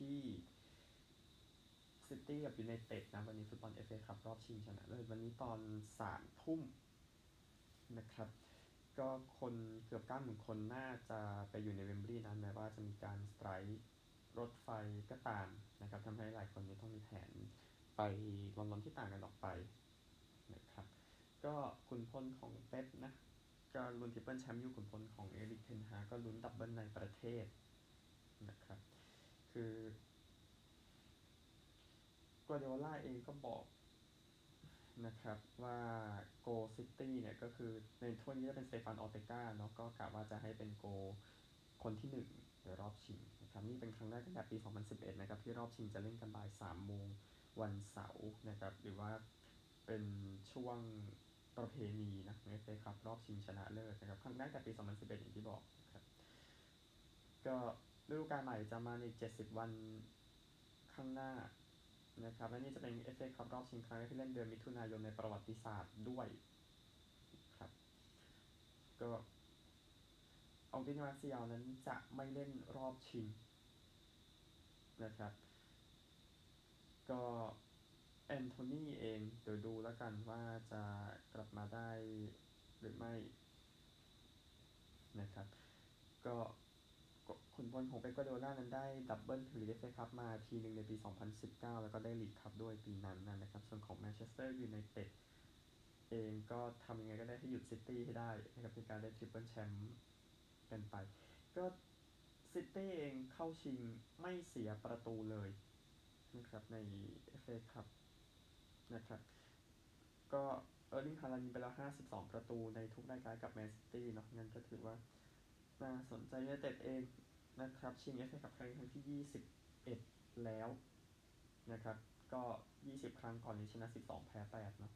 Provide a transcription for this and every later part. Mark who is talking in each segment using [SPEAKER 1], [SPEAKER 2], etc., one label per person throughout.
[SPEAKER 1] ที่ซิตี้กับยูไนเต็ดนะ วันนี้ฟุตบอลเอฟเอคัพรอบชิงชนะเลิศวันนี้ตอนสามทุ่มนะครับ ก็คนเกือบเก้าหมื่นคนน่าจะไปอยู่ในเวมบลีย์นั้นแม้ว่าจะมีการ strike รถไฟก็ตามนะครับทำให้หลายคนนี้ต้องมีแผนไปลอนดอนที่ต่างกันออกไปนะครับ ก็ขุนพลของเป๊ปนะก็ลุ้น triple แชมป์อยู่ขุนพลของเอริกเทนฮากก็ลุ้น double ในประเทศนะครับ คือกวาร์ดิโอล่าเองก็บอกนะครับว่าโกลซิตี้เนี่ยก็คือในถ้วยนี้จะเป็นสเตฟานออร์เตกาเนาะก็กะว่าจะให้เป็นโกลคนที่หนึ่งในรอบชิงนะครับนี่เป็นครั้งแรกตั้งแต่ปี 2011 นะครับ ที่รอบชิงจะเล่นกันบ่าย 3 โมงวันเสาร์นะครับ หรือว่าเป็นช่วงประเพณีนะในเฟครับ รอบชิงชนะเลิศนะครับ ครั้งแรกแต่ปี 2011 อย่างที่บอกนะครับ ก็ ฤดูกาลใหม่จะมาใน70วันข้างหน้านะครับและนี่จะเป็นเอฟเอคัพรอบชิงครั้งแรกที่เล่นเดือนมิถุนายนในประวัติศาสตร์ด้วยครับก็อองโตนี มาร์กซิยาลนั้นจะไม่เล่นรอบชิงนะครับ ก็แอนโทนีเองเดี๋ยวดูแล้วกันว่าจะกลับมาได้หรือไม่นะครับ ก็ คุณพลของเปโกโดล่านั้นได้ double คือเอฟเอคัพมาทีหนึ่งในปี 2019 แล้วก็ได้ลีกคัพด้วยปีนั้นนะครับ ส่วนของแมนเชสเตอร์ยูไนเต็ดเองก็ทำยังไงก็ได้ให้หยุดซิตี้ให้ได้นะครับในการได้ทริปเปิลแชมป์กันไป ก็ซิตี้เองเข้าชิงไม่เสียประตูเลยนะครับใน FA คัพนะครับก็เออร์ลิงฮาลันด์ยิงไปแล้ว 52 ประตูในทุกรายการกับแมนซิตี้เนาะงั้นก็ถือว่าน่าสนใจยูไนเต็ดเอง นะครับชิง FA คัพครั้งที่ 21 แล้วนะครับ ก็ 20 ครั้งก่อนนี้ชนะ 12 แพ้8เนาะ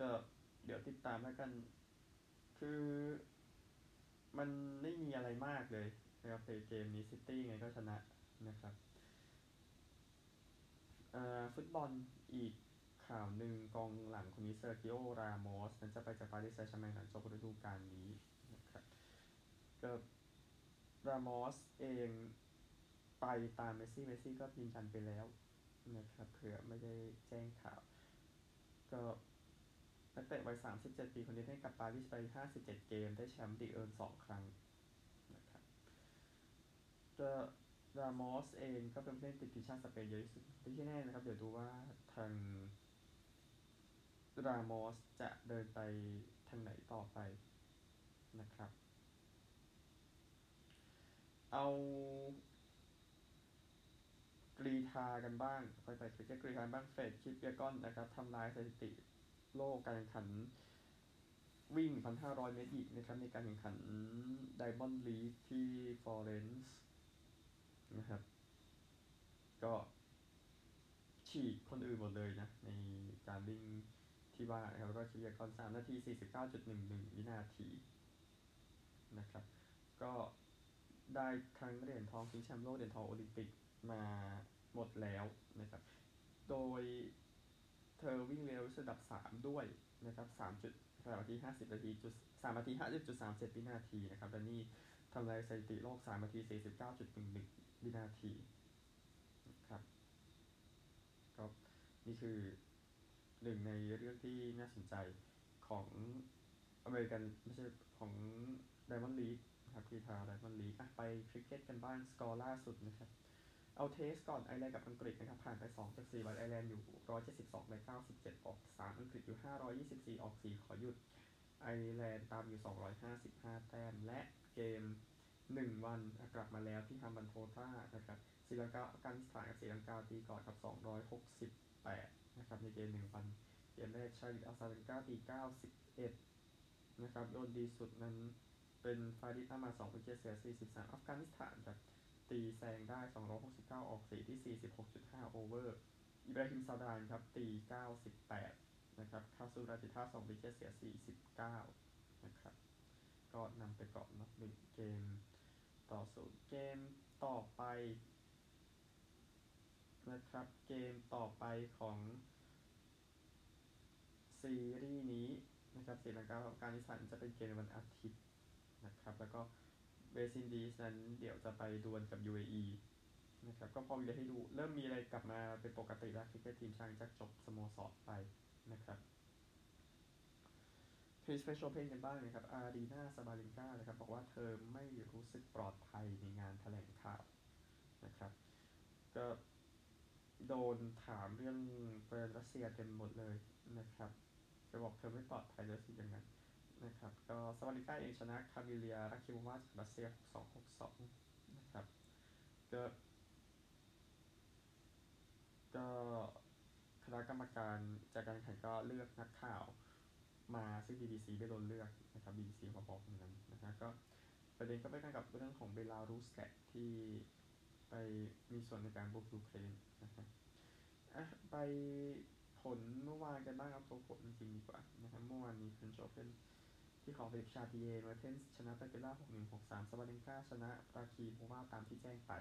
[SPEAKER 1] ก็เดี๋ยวติดตามแล้วกัน คือมันไม่มีอะไรมากเลยนะครับในเกมนี้ซิตี้ไงก็ชนะนะครับฟุตบอลอีกข่าวหนึ่งกองหลังคนนี้เซอร์กิโอ รามอสนั้นจะไปจากปารีสแซงต์แชร์แมงหลังจบฤดูกาลนี้นะครับก็ รามอสเองไปตามเมสซี่ เมสซี่ก็ยืนยันไปแล้วนะครับเผื่อไม่ได้แจ้งข่าว ก็นักเตะวัย 37 ปีคนนี้ให้กับปารีสไป 57 เกม ได้แชมป์ลีกเอิง2ครั้งนะครับก็รามอสเองก็เป็นเล่นติดทีมชาติสเปนเยอะที่สุดที่แน่นะครับ เดี๋ยวดูว่าทางรามอสจะเดินไปทางไหนต่อไปนะครับ เอากรีธากันบ้างไปไปคริกเกตกรีธาบ้างเฟดคิปเปียกอนนะครับทำลายสถิติโลกการแข่งขันวิ่ง 1,500 เมตรหญิงนะครับในการแข่งขันไดมอนด์ลีกที่ฟลอเรนซ์นะครับ ก็ฉีกคนอื่นหมดเลยนะ ในการวิ่งที่ว่านะครับก็คิปเปียกอน3นาที 49.11 วินาทีนะครับ ก็ ได้ทั้งเหรียญทองชิงแชมป์โลกเหรียญทองโอลิมปิกมาหมดแล้วนะครับ โดยเธอวิ่งเร็วระดับ 3 ด้วยนะครับ3จุดสามนาที 50 นาทีจุด3นาที 50จุด37วินาทีนะครับและนี่ทำลายสถิติโลก 3 นาที 49.11วินาทีนะครับก็นี่คือหนึ่งในเรื่องที่น่าสนใจของอเมริกันไม่ใช่ของไดมอนด์ลีก ครับกีฬาไดมอนด์ลีกไปคริกเก็ตกันบ้างสกอร์ล่าสุดนะครับ เอา Test ก่อนไอร์แลนด์กับอังกฤษนะครับ ผ่านไป2จาก4วันไอร์แลนด์อยู่ 172ใน97 ออก 3 อังกฤษอยู่ 524 ออก 4 ขอหยุด ไอร์แลนด์ตามอยู่ 255 แต้ม และเกม 1 วันกลับมาแล้วที่ฮัมบันโตตานะครับศรีลังกาอัฟกานิสถานกับศรีลังกาตีก่อนกับ 268 นะครับในเกม 1 วัน เกมแรกชาลิตอัลซาลังกาตี91นะครับโยนดีสุดนั้น เป็นฟารีด อาหมัด2 wicket เสีย43 อัฟกานิสถานครับตีแซงได้ 269 ออกสี่ที่ 46.5 over อิบราฮิมซาดรานครับ ตี 98 นะครับคาซุน ราชิธา2 wicket เสีย 49 นะครับ ก็นำไปก่อนนะหนึ่งเกมต่อศูนย์เกมต่อไปนะครับเกมต่อไปของซีรีส์นี้นะครับศรีลังกากับอัฟกานิสถานจะเป็นเกมวันอาทิตย์ นะครับ แล้วก็เวสต์อินดีสนั้นเดี๋ยวจะไปดวลกับ UAE นะครับ ก็พอมีอะไรให้ดู เริ่มมีอะไรกลับมาเป็นปกติแล้วคริกเก็ตทีมชาติจะจบสโมสรไปนะครับเทนนิสเฟรนช์โอเพ่นกันบ้างนะครับ อารีนาซาบาเลนกานะครับ บอกว่าเธอไม่รู้สึกปลอดภัยในงานแถลงข่าวนะครับ ก็โดนถามเรื่องเปิดรัสเซียเต็มหมดเลยนะครับ จะบอกเธอไม่ปลอดภัยเลยสิอย่างนั้น นะครับก็ซาบาลินกาเองชนะคามิเลียรักคิมวาจากรัสเซีย6-2 6-2นะครับก็ก็คณะกรรมการจากการแข่งก็เลือกนักข่าวมาซึ่ง BBC ไม่โดนเลือกนะครับ BBC มาบอกอย่างนั้นนะครับก็ประเด็นก็ไปกันกับเรื่องของเบลารุสแหละที่ไปมีส่วนในการบุกยูเครนนะครับอะไปผลเมื่อวานกันบ้างเอาตัวผลจริงดีกว่านะครับเมื่อวานนี้เป็นโจเป็น ที่ของเฟลิปชาติเยเมอร์เทนชนะตาเกล่า6-1 6-3ซาบาเลนกาชนะปราคีโฮวาตามที่แจ้งไป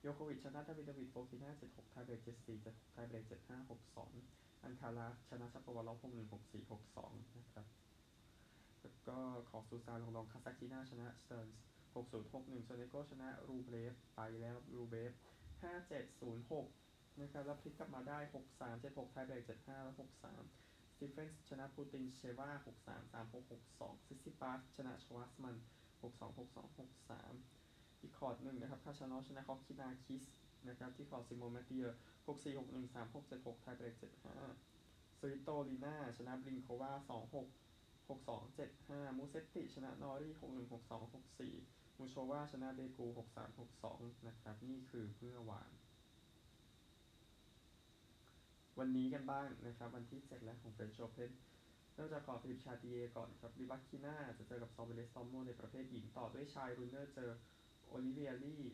[SPEAKER 1] โยโควิชชนะดาวิดาวิดโฟกิน่า7-6ไทเบรก7-4 7-6ไทเบรก7-5 6-2 อันคาราชนะชัปวาลอฟ6-1 6-4 6-2 นะครับ แล้วก็ของซูซานลองลองคาซาคิน่าชนะสเติร์นส์6-0 6-1โซเนโกชนะรูเบฟไปแล้วรูเบฟ5-7 0-6นะครับแล้วพลิกกลับมาได้ 6-3 7-6ไทเบรก7-5 แล้ว6-3ส ตีเฟนส์ชนะปูตินเชวา6-3 3-6 6-2ซิซิปาสชนะชวัสมัน6-2 6-2 6-3อีกคอร์ตหนึ่งนะครับคาชานอชนะคอคินาคิสนะครับที่คอร์ตซิโมนแมตติเยอ6-4 6-1 3-6 7-6ไทเบรก7-5สวิโตลีน่าชนะบลิงโควา2-6 6-2 7-5มูเซตติ ชนะนอรี่6-1 6-2 6-4มูโชวาชนะเดกู6-3 6-2นะครับ นี่คือเมื่อวาน วันนี้กันบ้างนะครับ วันที่7แล้วของเฟรนช์โอเพนเริ่มจากคอร์ตฟิลิปชาติเยก่อนครับริบัคคิน่าจะเจอกับซอเบเลสตอร์โมในประเภทหญิงต่อด้วยชายรุนเนอร์เจอโอลิเวียรี่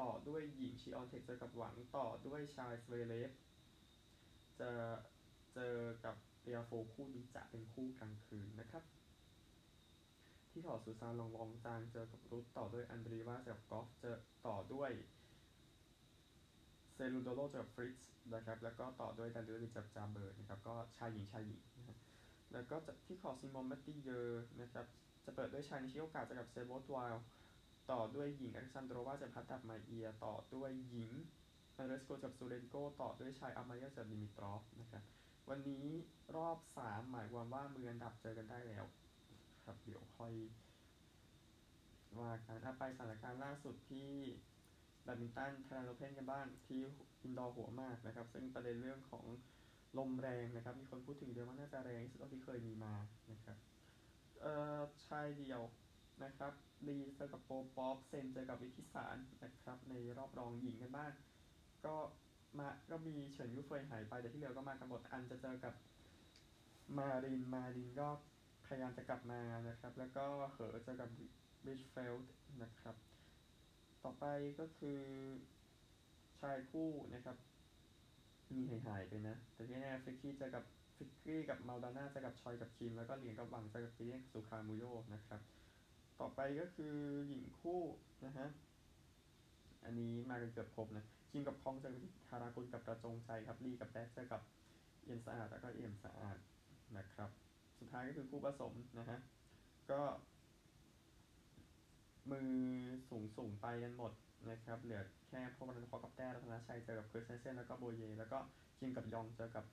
[SPEAKER 1] ต่อด้วยหญิงชีออนเทคเจอกับหวังต่อด้วยชายสเวเลฟจะเจอกับเปียโฟคู่นี้จะเป็นคู่กลางคืนนะครับ ที่ถอดซูซานลองลองจางเจอกับรุตต่อด้วยอันเดรีวาเจอกับกอล์ฟเจอต่อด้วย เซรูโดโลเจอกับฟริตซ์นะครับแล้วก็ต่อด้วยดันเดอร์จับจามเบอร์นะครับก็ชายหญิงชายหญิงนะครับแล้วก็ที่ขอซิมอนแมตติเยอร์นะครับจะเปิดด้วยชายนิชิโอกาจอกับเซโบตวาลต่อด้วยหญิงอเล็กซานโดรวาจะพัดดับมาเอีย ต่อด้วยหญิงอเรสโกจับซูเรนโกต่อด้วยชายอามาเยจับดิมิตรอฟนะครับวันนี้รอบ 3 หมายความว่ามืออันดับเจอกันได้แล้วครับเดี๋ยวค่อยว่ากันถ้าไปสถานการณ์ล่าสุดที่ แบดมินตันไทยแลนด์โอเพนกันบ้างที่อินดอร์หัวหมากนะครับ ซึ่งประเด็นเรื่องของลมแรงนะครับ มีคนพูดถึงเยอะว่าน่าจะแรงที่สุดที่เคยมีมานะครับเอ่อชายเดียวนะครับลีเจอกับโปป๊อปเซนเจอกับวิทิตศานต์นะครับ ในรอบรองหญิงกันบ้าง ก็มาก็มีเฉินยูเฟยหายไปแต่ที่เหลือก็มากันหมดอันจะเจอกับมารินมารินก็พยายามจะกลับมานะครับ แล้วก็เหอเจอกับบิชเฟลด์นะครับ ต่อไปก็คือชายคู่นะครับมีหายหายไปนะ แต่ที่แน่ฟิกกี้เจอกับฟิกกี้กับมาลดาน่าจอกับชอยกับคิม แล้วก็เหลียงกับหวังเจอกับกิเลียนกับสุคามูโยนะครับ ต่อไปก็คือหญิงคู่นะฮะอันนี้มากันเกือบครบนะคิมกับพองจอกับธารากุลกับประจงใจครับลีกับแดกจอกับเอียนสะอาดแล้วก็เอียมสะอาดนะครับ สุดท้ายก็คือคู่ผสมนะฮะก็ มือสูงสูงไปกันหมดนะครับเหลือแค่พวกนันพอกับแต้รัตนชัยเจอกับคริสเซนเซนแล้วก็โบเย แล้วก็คิมกับยองเจอกับ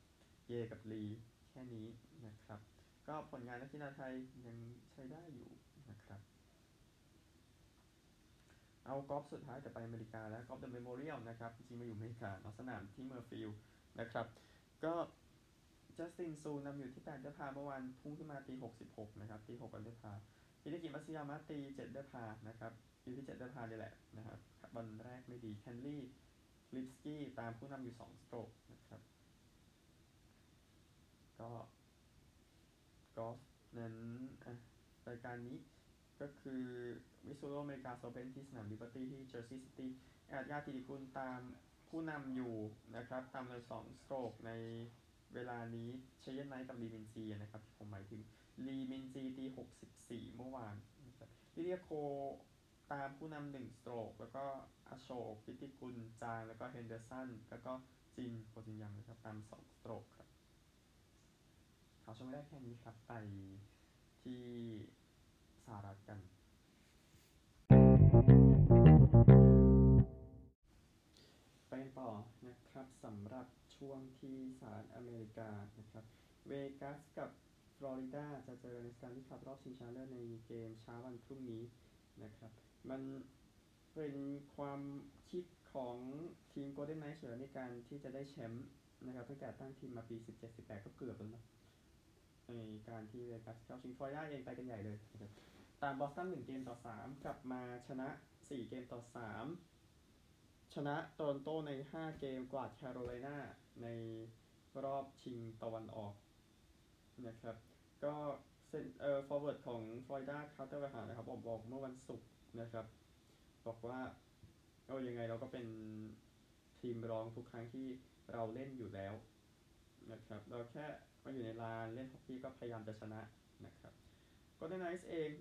[SPEAKER 1] เยกับลีแค่นี้นะครับ ก็ผลงานนักกีฬาไทยยังใช้ได้อยู่นะครับ เอากอล์ฟสุดท้ายแต่ไปอเมริกาแล้วกอล์ฟเดอะเมโมเรียลนะครับจริงมาอยู่อเมริกาเนาะสนามที่เมียร์ฟิลด์นะครับ ก็จัสตินซูนำอยู่ที่8 under par เมื่อวานพุ่งขึ้นมาตี 66 นะครับตี6 under par ฮิเดกิมัสยามะตี7 under par นะครับอยู่ที่7 under par นี่แหละนะครับวันแรกไม่ดีแคนลี่ลิปสกี้ตามผู้นำอยู่2 stroke นะครับ ก็กอล์ฟนั้นรายการนี้ก็คือมิซูโฮอเมริกาส์โอเพนที่สนามลิเบอร์ตี้ที่เจอร์ซีย์ซิตี้อาฒยาฐิติกุลตามผู้นำอยู่นะครับตามเลย2 stroke ในเวลานี้เชยนไนท์กับลีมินจีนะครับที่ผมหมายถึง ลีมินจีตี64เมื่อวานลิเดียโคตามผู้นำหนึ่ง stroke แล้วก็อโชกพิติกุลจาง แล้วก็เฮนเดอร์สัน แล้วก็จินยองโคยังนะครับตาม2 stroke ครับข่าวช่วงแรกแค่นี้ครับ ไปที่สหรัฐกัน ไปต่อนะครับสำหรับช่วงที่สหรัฐอเมริกานะครับ เวกัสกับ ฟลอริดาจะเจอในสแตนลีย์คัพรอบชิงชนะเลิศในเกมเช้าวันพรุ่งนี้นะครับ มันเป็นความคิดของทีมโกลเด้นไนท์เสือในการที่จะได้แชมป์นะครับตั้งแต่ตั้งทีมมาปี 17-18 ก็เกือบแล้วนะในการที่เวกัสเข้าชิงฟลอริดาเองไปกันใหญ่เลยนะครับตามบอสตัน1เกมต่อ 3 กลับมาชนะ 4 เกมต่อ 3 ชนะโตรอนโตใน 5 เกมกวาดแคโรไลนาในรอบชิงตะวันออก นะครับก็เซนเอ่อ forward ของฟลอริดาคาร์เตอร์เวอร์เฮกีนะครับผมบอกเมื่อวันศุกร์นะครับ บอกว่าโอ้ยังไงเราก็เป็นทีมรองทุกครั้งที่เราเล่นอยู่แล้วนะครับเราแค่มาอยู่ในลานเล่นฮอกกี้ก็พยายามจะชนะนะครับก็ได้ไนซ์เอง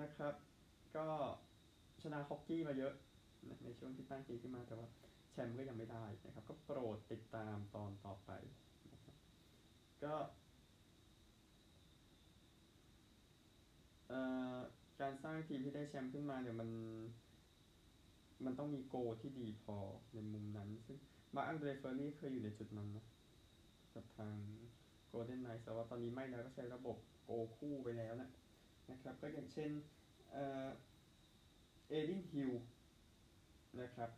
[SPEAKER 1] นะครับ ก็ชนะฮอกกี้มาเยอะนะในช่วงที่ตั้งทีมขึ้นมาแต่ว่าแชมป์ก็ยังไม่ได้นะครับ ก็โปรดติดตามตอนต่อไปนะครับก็เอ่อ การสร้างทีมที่ได้แชมป์ขึ้นมาเนี่ยมันมันต้องมีโกลที่ดีพอในมุมนั้น ซึ่งมาร์คอันเดรเฟลอรี่เคยอยู่ในจุดนั้นนะกับทางโกลเด้นไนท์แต่ว่าตอนนี้ไม่แล้วก็ใช้ระบบโกลคู่ไปแล้วนะนะครับ ก็อย่างเช่นเอ่อเอดินฮิลนะครับ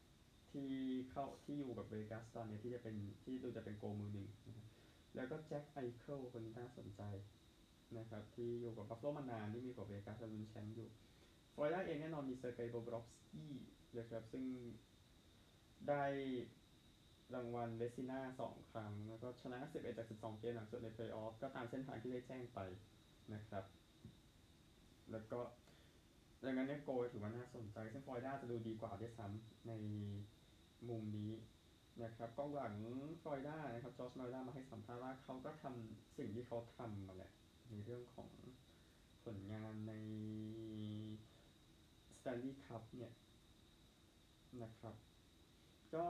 [SPEAKER 1] ที่เข้าที่อยู่กับเวกัสตอนนี้ที่จะเป็นที่ดูจะเป็นโกลมือหนึ่งนะแล้วก็แจ็คไอเคิลคนนี้น่าสนใจ นะครับที่อยู่กับบัฟฟาโลมานานที่มีกับเวกัสและลุ้นแชมป์อยู่ฟลอริดาเองแน่นอนมีเซอร์เกย์โบบรอฟสกี้นะครับซึ่งได้รางวัลเวซิน่าสองครั้ง แล้วก็ชนะ 11 จาก 12 เกมหลังสุดในเพลย์ออฟก็ตามเส้นทางที่ได้แจ้งไปนะครับ แล้วก็ดังนั้นเนี่ยโกลถือว่าน่าสนใจ ซึ่งฟลอริดาจะดูดีกว่าด้วยซ้ำในมุมนี้นะครับกองหลังฟลอริดานะครับจอร์จมาริด้ามาให้สัมภาษณ์ว่าเขาก็ทำสิ่งที่เขาทำมาแหละ ในเรื่องของผลงานในสแตนลีย์คัพเนี่ยนะครับ ก็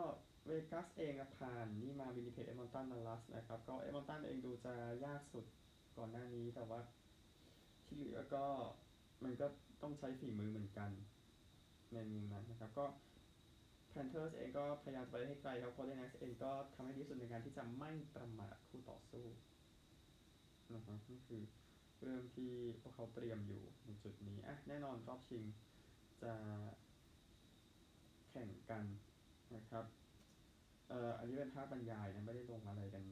[SPEAKER 1] เวกัสเองอะผ่านนี่มาวินิเพจเอมอนตันดัลลัสนะครับ ก็เอมอนตันเองดูจะยากสุดก่อนหน้านี้แต่ว่าที่เหลือก็มันก็ต้องใช้ฝีมือเหมือนกัน ในมุมนั้นนะครับ ก็Panthers เองก็พยายามไปให้ไกลครับ Golden Knights เองก็ทำให้ดีสุดในการที่จะไม่ประมาทคู่ต่อสู้ นะครับนี่คือเรื่องที่พวกเขาเตรียมอยู่ในจุดนี้อะแน่นอนรอบชิงจะแข่งกันนะครับเอ่ออันนี้เป็นภาพบรรยายนะไม่ได้ลงอะไรกัน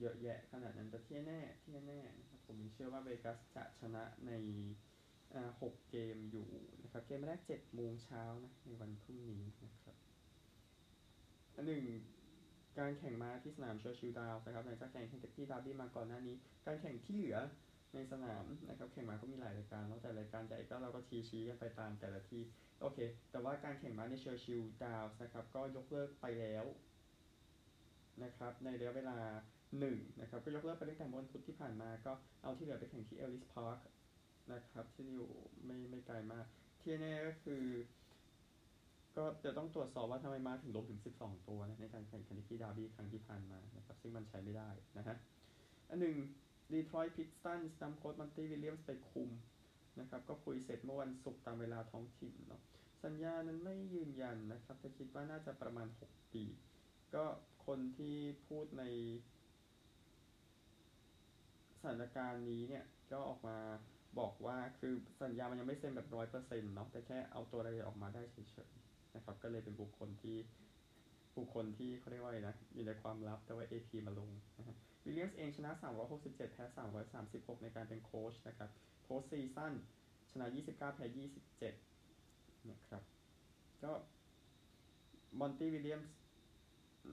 [SPEAKER 1] เยอะแยะขนาดนั้นแต่ที่แน่ที่แน่นะครับผมเชื่อว่า Vegas จะชนะในหกเกมอยู่นะครับเกมแรกเจ็ดโมงเช้านะในวันพรุ่งนี้นะครับอันหนึ่ง การแข่งม้าที่สนาม Churchill Downs นะครับหลังจากแข่ง Kentucky Derby มาก่อนหน้านี้ การแข่งที่เหลือในสนามนะครับแข่งม้าก็มีหลายรายการแล้วแต่รายการใหญ่ก็เราก็ชี้ชี้กันไปตามแต่ละที่โอเค แต่ว่าการแข่งม้าใน Churchill Downs นะครับก็ยกเลิกไปแล้วนะครับในระยะเวลาหนึ่งนะครับก็ยกเลิกไปตั้งแต่วันพุธที่ผ่านมาก็เอาที่เหลือไปแข่งที่ Ellis Park นะครับที่อยู่ไม่ไม่ไกลมากที่แน่ก็คือ ก็จะต้องตรวจสอบว่าทำไมม้าถึงล้มถึง 12 ตัวนะในการแข่ง Kentucky Derby ครั้งที่ผ่านมานะครับซึ่งมันใช้ไม่ได้นะฮะอันหนึ่ง Detroit Pistons นำโค้ช Monty Williams ไปคุมนะครับก็คุยเสร็จเมื่อวันศุกร์ตามเวลาท้องถิ่นเนาะสัญญานั้นไม่ยืนยันนะครับแต่คิดว่าน่าจะประมาณ 6 ปี ก็คนที่พูดในสถานการณ์นี้เนี่ยก็ออกมาบอกว่าคือสัญญามันยังไม่เซ็นแบบร้อยเปอร์เซ็นต์เนาะแต่แค่เอาตัวรายละเอียดออกมาได้เฉยๆ นะครับ ก็เลยเป็นบุคคลที่บุคคลที่เขาเรียกว่าอะไรนะอยู่ในความลับแต่ว่า AP มาลงนะฮะ Williams เองชนะ 367 แพ้ 336 ในการเป็นโค้ชนะครับ postseason ชนะ 29 แพ้ 27นะครับก็ Monty Williams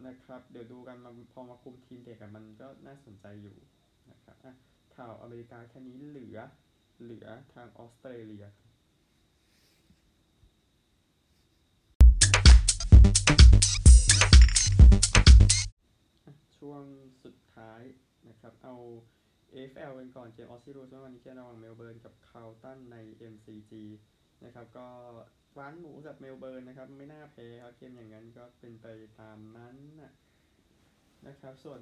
[SPEAKER 1] นะครับ เดี๋ยวดูกันมาพอมาคุมทีมเด็กอะมันก็น่าสนใจอยู่นะครับอะข่าวอเมริกาแค่นี้เหลือเหลือทางออสเตรเลีย วงสุดท้ายนะครับ เอา AFL กันก่อนเกม Aussie rules วันนี้เกมระหว่างเมลเบิร์นกับ Carlton ใน MCG นะครับก็งานหมูกับเมลเบิร์นนะครับ ไม่น่าแพ้ครับเกมอย่างนั้นก็เป็นไปตามนั้นนะนะครับ ส่วน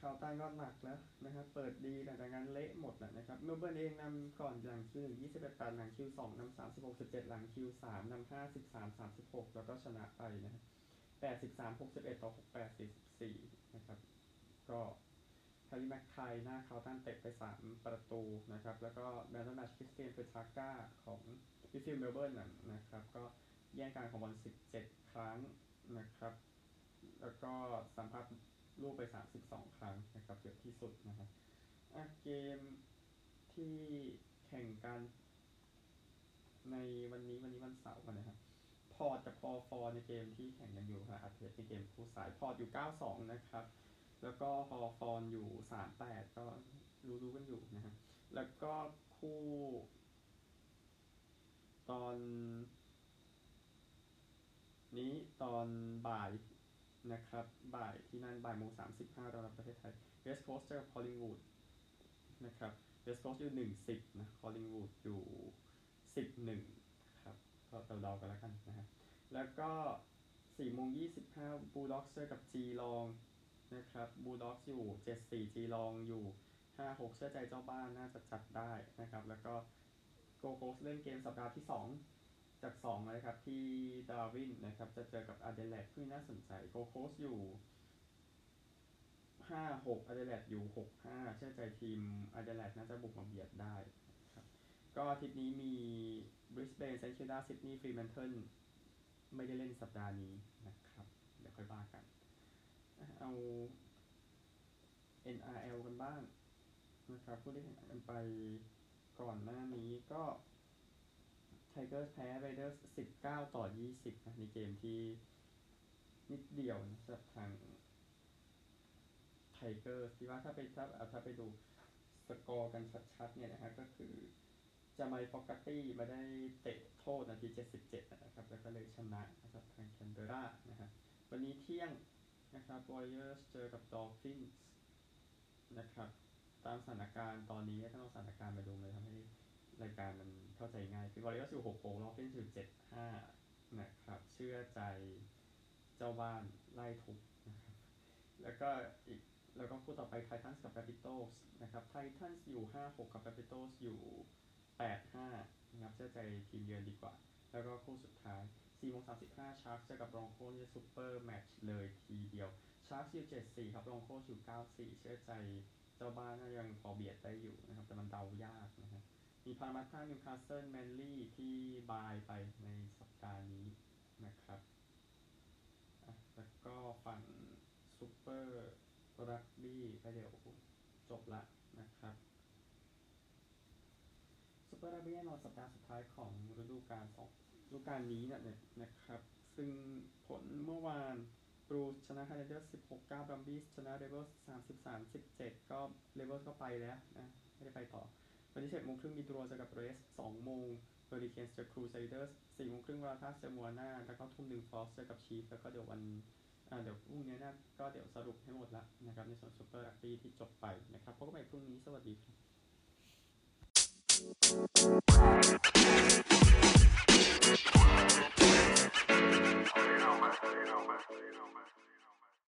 [SPEAKER 1] Carlton ก็หนักแล้วนะครับ เปิดดีแต่จากนั้นเละหมดนะครับเมลเบิร์นเองนำก่อนหลังคิวหนึ่งยี่สิบแปดแปดหลังคิวสองนำสามสิบหกสิบเจ็ดหลังคิวสามนำห้าสิบสามสามสิบหกแล้วก็ชนะไปนะครับแปดสิบสามหกสิบเอ็ดต่อหกแปดสี่สิบสี่นะครับ ก็ Harry McKayหน้าคาตันเตะไปสามประตูนะครับ แล้วก็แบนด์แมชคริสเตียนเฟอร์ทาก้าของวิฟิลเมลเบิร์นนะครับ ก็แย่งการของบอลสิบเจ็ดครั้งนะครับ แล้วก็สัมผัสลูกไป 32 ครั้งนะครับเยอะที่สุดนะครับเกมที่แข่งกันในวันนี้วันนี้วันเสาร์นะครับพอร์ตกับพอฟอร์ในเกมที่แข่งกันอยู่นะอัดเทสในเกมคู่สายพอร์ตอยู่ 92 นะครับ แล้วก็พอฟอร์อยู่38ก็รู้ๆกันอยู่นะฮะแล้วก็คู่ ตอน นี้ตอนบ่ายนะครับ บ่ายที่นั่นบ่ายโมงสามสิบห้าตามประเทศไทย West Coast เจอ Collingwood นะครับ West Coast อยู่หนึ่งสิบนะ Collingwood อยู่สิบหนึ่งครับก็เดาๆกันแล้วกันนะฮะแล้วก็สี่โมงยี่สิบห้า Bulldogs เจอกับ Geelong นะครับ Bulldogs อยู่เจ็ดสี่ Geelong อยู่ห้าหกเชื่อใจเจ้าบ้านน่าจะจัดได้นะครับ แล้วก็โกโกสเล่นเกมสัปดาห์ที่สองจาก2นะครับ ที่ดาร์วินนะครับ จะเจอกับ Adelaide ที่น่าสนใจโกโคสอยู่ 5 6 Adelaide อยู่ 6 5 เชื่อใจทีม Adelaide น่าจะบุกมาเบียดได้ครับก็อาทิตย์นี้มี Brisbane St Kilda Sydney Fremantle ไม่ได้เล่นสัปดาห์นี้นะครับ เดี๋ยวค่อยว่ากัน เอา NRL กันบ้างนะครับผู้ที่แข่งขันกันไปก่อนหน้านี้ก็ Tigers แพ้ Raiders สิบเก้าต่อยี่สิบนะในเกมที่นิดเดียวนะสำหรับทาง Tigers ที่ว่าถ้าไปถ้าเอาถ้าไปดูสกอร์กันชัดๆเนี่ยนะฮะก็คือ Jamal Fogarty มาได้เตะโทษนาที77นะครับ แล้วก็เลยชนะนะครับทางแคนเบรานะฮะวันนี้เที่ยง นะครับ Warriors เจอกับ Dolphins นะครับตามสถานการณ์ตอนนี้ถ้าเราสถานการณ์มาดูเลยทำให้รายการมันเข้าใจง่าย คือ Warriors อยู่6โ Dolphins อยู่7-5นะครับเชื่อใจเจ้าบ้านไล่ทุบนะครับแล้วก็อีกแล้วก็คู่ต่อไป Titans กับ r a ป i โตสนะครับไททันส์อยู่ 5-6 กับ r a ป i โตสอยู่ 8-5นะครับเชื่อใจทีมเยือนดีกว่า แล้วก็คู่สุดท้าย 4โมง35 Sharks เจอกับ Broncos super match เลยทีเดียว Sharks อยู่74ครับ Broncos อยู่94 เชื่อใจเจ้าบ้านยังพอเบียดได้อยู่นะครับ แต่มันเดายากนะครับมี Parramatta Newcastle Manly ที่ bye ไปในสัปดาห์นี้นะครับแล้วก็ฝั่ง Super Rugby ก็เดี๋ยวจบละนะครับ Super Rugby แน่นอนสัปดาห์สุดท้ายของฤดูกาลสอง ฤดูกาลนี้เนี่ยนะครับ ซึ่งผลเมื่อวานบรูชนะ Highlanders สิบหกเก้า Brumbies ชนะ Rebels สามสิบสามสิบเจ็ดก็ Rebels ก็ไปแล้วนะ ไม่ได้ไปต่อ วันที่เจ็ดโมงครึ่งมีตัวเจอกับเรสสองโมงเบอร์ดิเคนเจะครูไซเดอร์สี่โมงครึ่งวาทัสจะมัวหน้า แล้วก็ทุ่มหนึ่งฟอสเจอกับชีฟแล้วก็เดี๋ยววันเดี๋ยวพรุ่งนี้นะก็เดี๋ยวสรุปให้หมดละนะครับ ในส่วนซูเปอร์รักบี้ที่จบไปนะครับพบกันใหม่พรุ่งนี้สวัสดีครับ don't matter. It don't.